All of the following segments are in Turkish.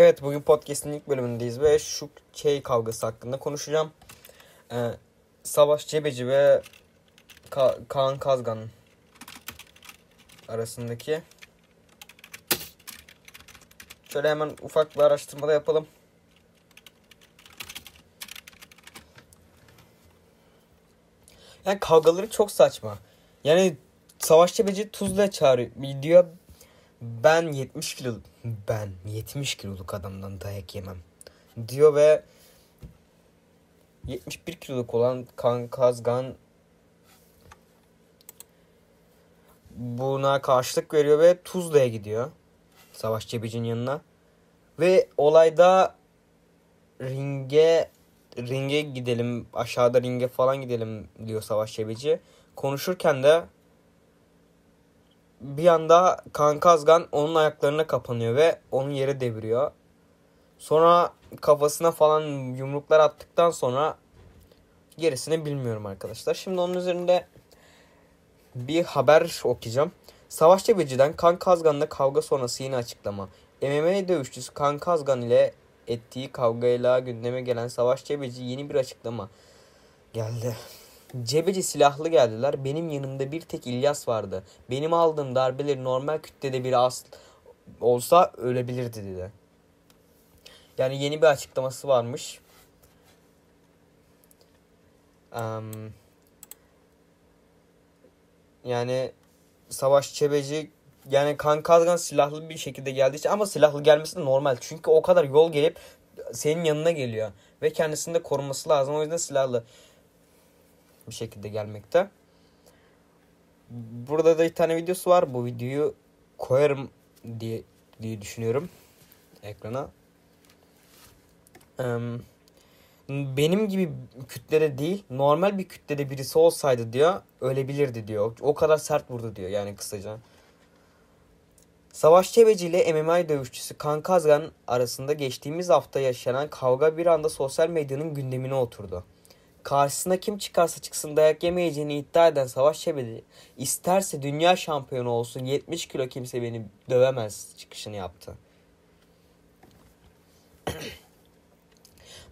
Evet bugün podcast'in ilk bölümündeyiz ve şu şey kavgası hakkında konuşacağım. Ee, Savaş Cebeci ve Ka- Kaan Kazgan arasındaki. Şöyle hemen ufak bir araştırmada yapalım. Yani kavgaları çok saçma. Yani Savaş Cebeci Tuzla'ya çağırıyor. Diyor ben 70 kilo ben 70 kiloluk adamdan dayak yemem diyor ve 71 kiloluk olan Kan Kazgan buna karşılık veriyor ve Tuzla'ya gidiyor. Savaş Cebeci'nin yanına. Ve olayda ringe ringe gidelim aşağıda ringe falan gidelim diyor Savaş Cebeci. Konuşurken de bir anda Kankazgan onun ayaklarına kapanıyor ve onun yere deviriyor. Sonra kafasına falan yumruklar attıktan sonra gerisini bilmiyorum arkadaşlar. Şimdi onun üzerinde bir haber okuyacağım. Savaş Cebeci'den Kan Kazgan'la kavga sonrası yine açıklama. MMA dövüşçüsü Kan Kazgan ile ettiği kavgayla gündeme gelen Savaş Cebeci yeni bir açıklama geldi. Cebeci silahlı geldiler. Benim yanımda bir tek İlyas vardı. Benim aldığım darbeleri normal kütlede bir as olsa ölebilirdi dedi. Yani yeni bir açıklaması varmış. Um, yani Savaş Çebeci yani kan kazgan silahlı bir şekilde geldiği için ama silahlı gelmesi de normal. Çünkü o kadar yol gelip senin yanına geliyor. Ve kendisini de koruması lazım. O yüzden silahlı bir şekilde gelmekte. Burada da bir tane videosu var. Bu videoyu koyarım diye diye düşünüyorum ekrana. benim gibi kütlede değil normal bir kütlede birisi olsaydı diyor ölebilirdi diyor. O kadar sert vurdu diyor yani kısaca. Savaş Çebeci ile MMA dövüşçüsü Kan Kazgan arasında geçtiğimiz hafta yaşanan kavga bir anda sosyal medyanın gündemine oturdu. Karşısına kim çıkarsa çıksın dayak yemeyeceğini iddia eden Savaş Çebeli isterse dünya şampiyonu olsun 70 kilo kimse beni dövemez çıkışını yaptı.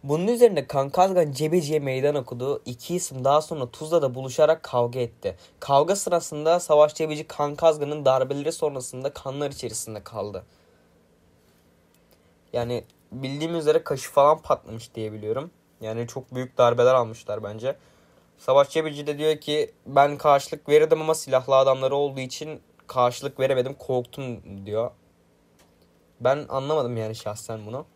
Bunun üzerine Kankazgan Cebeci'ye meydan okudu. İki isim daha sonra Tuzla'da buluşarak kavga etti. Kavga sırasında Savaş Cebeci Kankazgan'ın darbeleri sonrasında kanlar içerisinde kaldı. Yani bildiğim üzere kaşı falan patlamış diye biliyorum. Yani çok büyük darbeler almışlar bence. Savaş Cebeci de diyor ki ben karşılık verirdim ama silahlı adamları olduğu için karşılık veremedim korktum diyor. Ben anlamadım yani şahsen bunu.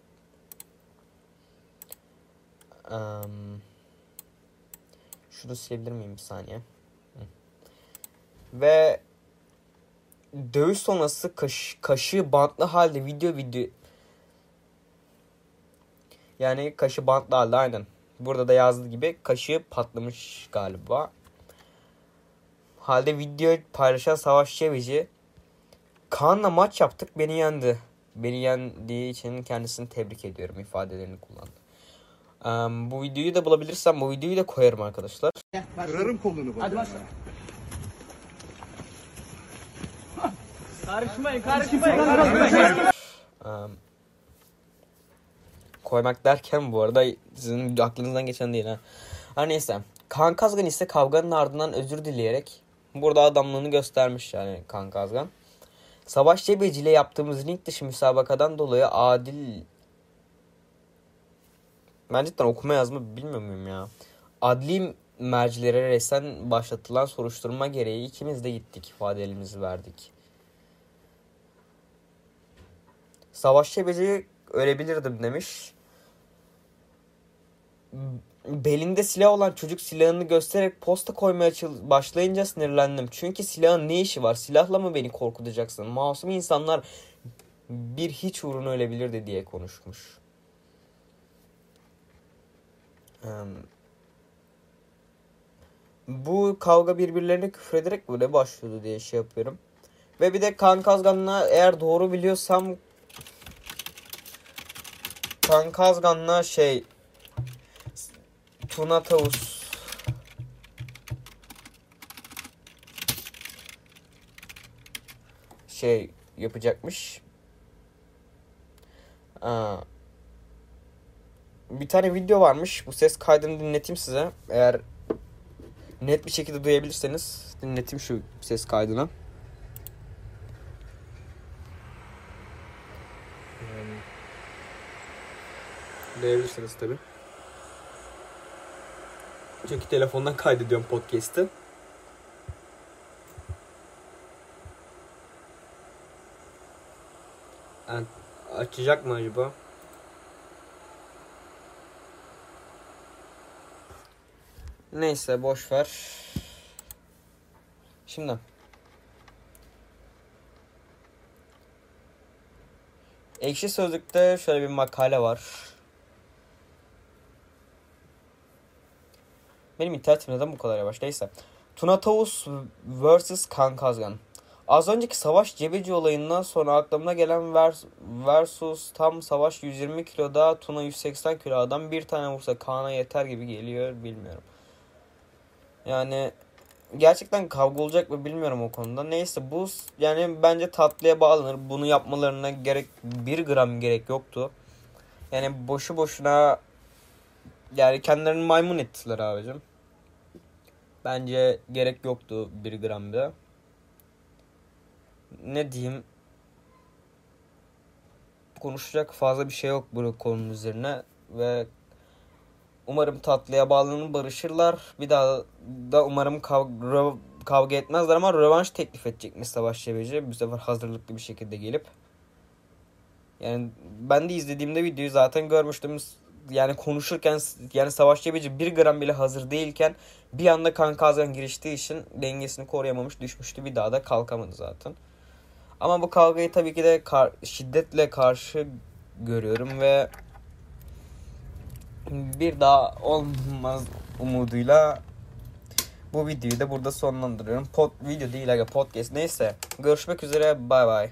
Um, şunu silebilir miyim bir saniye? Ve dövüş sonrası kaş, kaşı bantlı halde video video yani kaşı bantlı halde aynen. Burada da yazdığı gibi kaşı patlamış galiba. Halde video paylaşan Savaş Çevici Kaan'la maç yaptık beni yendi. Beni yendiği için kendisini tebrik ediyorum ifadelerini kullandı. Um, bu videoyu da bulabilirsem bu videoyu da koyarım arkadaşlar. Kırarım kolunu bana. Hadi başla. Karışmayın, karışmayın, karışmayın. Um, koymak derken bu arada sizin aklınızdan geçen değil ha. Her neyse. Kaan Kazgan ise kavganın ardından özür dileyerek burada adamlığını göstermiş yani Kaan Kazgan. Savaş Cebeci ile yaptığımız ring dışı müsabakadan dolayı adil ben cidden okuma yazma bilmiyor muyum ya? Adli mercilere resen başlatılan soruşturma gereği ikimiz de gittik ifadelerimizi verdik. Savaş Cebeci ölebilirdim demiş. Belinde silah olan çocuk silahını göstererek posta koymaya başlayınca sinirlendim. Çünkü silahın ne işi var? Silahla mı beni korkutacaksın? Masum insanlar bir hiç uğruna ölebilirdi diye konuşmuş. bu kavga birbirlerine küfrederek böyle başlıyordu diye şey yapıyorum. Ve bir de Kan Kazgan'la eğer doğru biliyorsam Kan Kazgan'la şey Tuna Tavus şey yapacakmış. Aa, bir tane video varmış. Bu ses kaydını dinleteyim size. Eğer net bir şekilde duyabilirseniz dinleteyim şu ses kaydını. Duyabilirsiniz tabi. Çünkü telefondan kaydediyorum podcast'ı. Yani açacak mı acaba? Neyse boş ver. Şimdi Ekşi Sözlük'te şöyle bir makale var. Benim internetim neden bu kadar yavaş? Neyse. Tuna Tavus vs. Kan Kazgan. Az önceki savaş cebeci olayından sonra aklıma gelen vers versus tam savaş 120 kiloda Tuna 180 kilo adam bir tane vursa Kaan'a yeter gibi geliyor bilmiyorum. Yani gerçekten kavga olacak mı bilmiyorum o konuda. Neyse bu yani bence tatlıya bağlanır. Bunu yapmalarına gerek bir gram gerek yoktu. Yani boşu boşuna yani kendilerini maymun ettiler abicim. Bence gerek yoktu bir gram bile. Ne diyeyim? Konuşacak fazla bir şey yok bu konunun üzerine ve umarım tatlıya bağlanır barışırlar. Bir daha da umarım kavga, kavga etmezler ama rövanş teklif edecekmiş Savaş Cebeci. Bu sefer hazırlıklı bir şekilde gelip. Yani ben de izlediğimde videoyu zaten görmüştüm. Yani konuşurken yani Savaş Cebeci bir gram bile hazır değilken bir anda kan kazan giriştiği için dengesini koruyamamış düşmüştü. Bir daha da kalkamadı zaten. Ama bu kavgayı tabii ki de kar- şiddetle karşı görüyorum ve bir daha olmaz umuduyla bu videoyu da burada sonlandırıyorum. Pod, video değil aga podcast neyse. Görüşmek üzere bay bay.